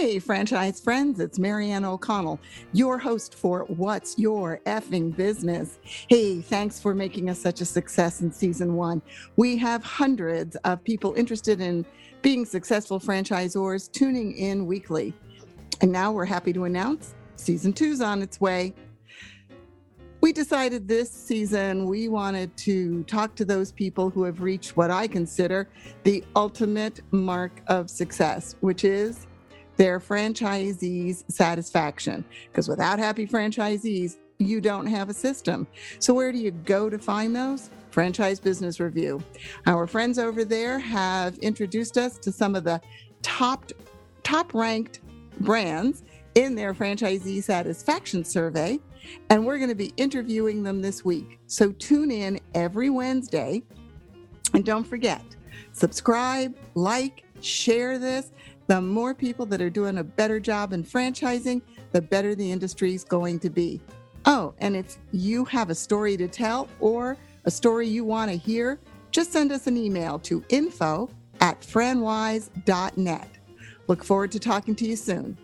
Hey, franchise friends, it's Marianne O'Connell, your host for What's Your Effing Business. Hey, thanks for making us such a success in season one. We have hundreds of people interested in being successful franchisors tuning in weekly. And now we're happy to announce season two's on its way. We decided this season we wanted to talk to those people who have reached what I consider the ultimate mark of success, which is their franchisees' satisfaction. Because without happy franchisees, you don't have a system. So, where do you go to find those? Franchise Business Review. Our friends over there have introduced us to some of the top top ranked brands in their franchisee satisfaction survey, and we're going to be interviewing them this week. So tune in every Wednesday, and don't forget, subscribe, like, share this the more people that are doing a better job in franchising, the better the industry is going to be. Oh, and if you have a story to tell or a story you want to hear, just send us an email to info at franwise.net. Look forward to talking to you soon.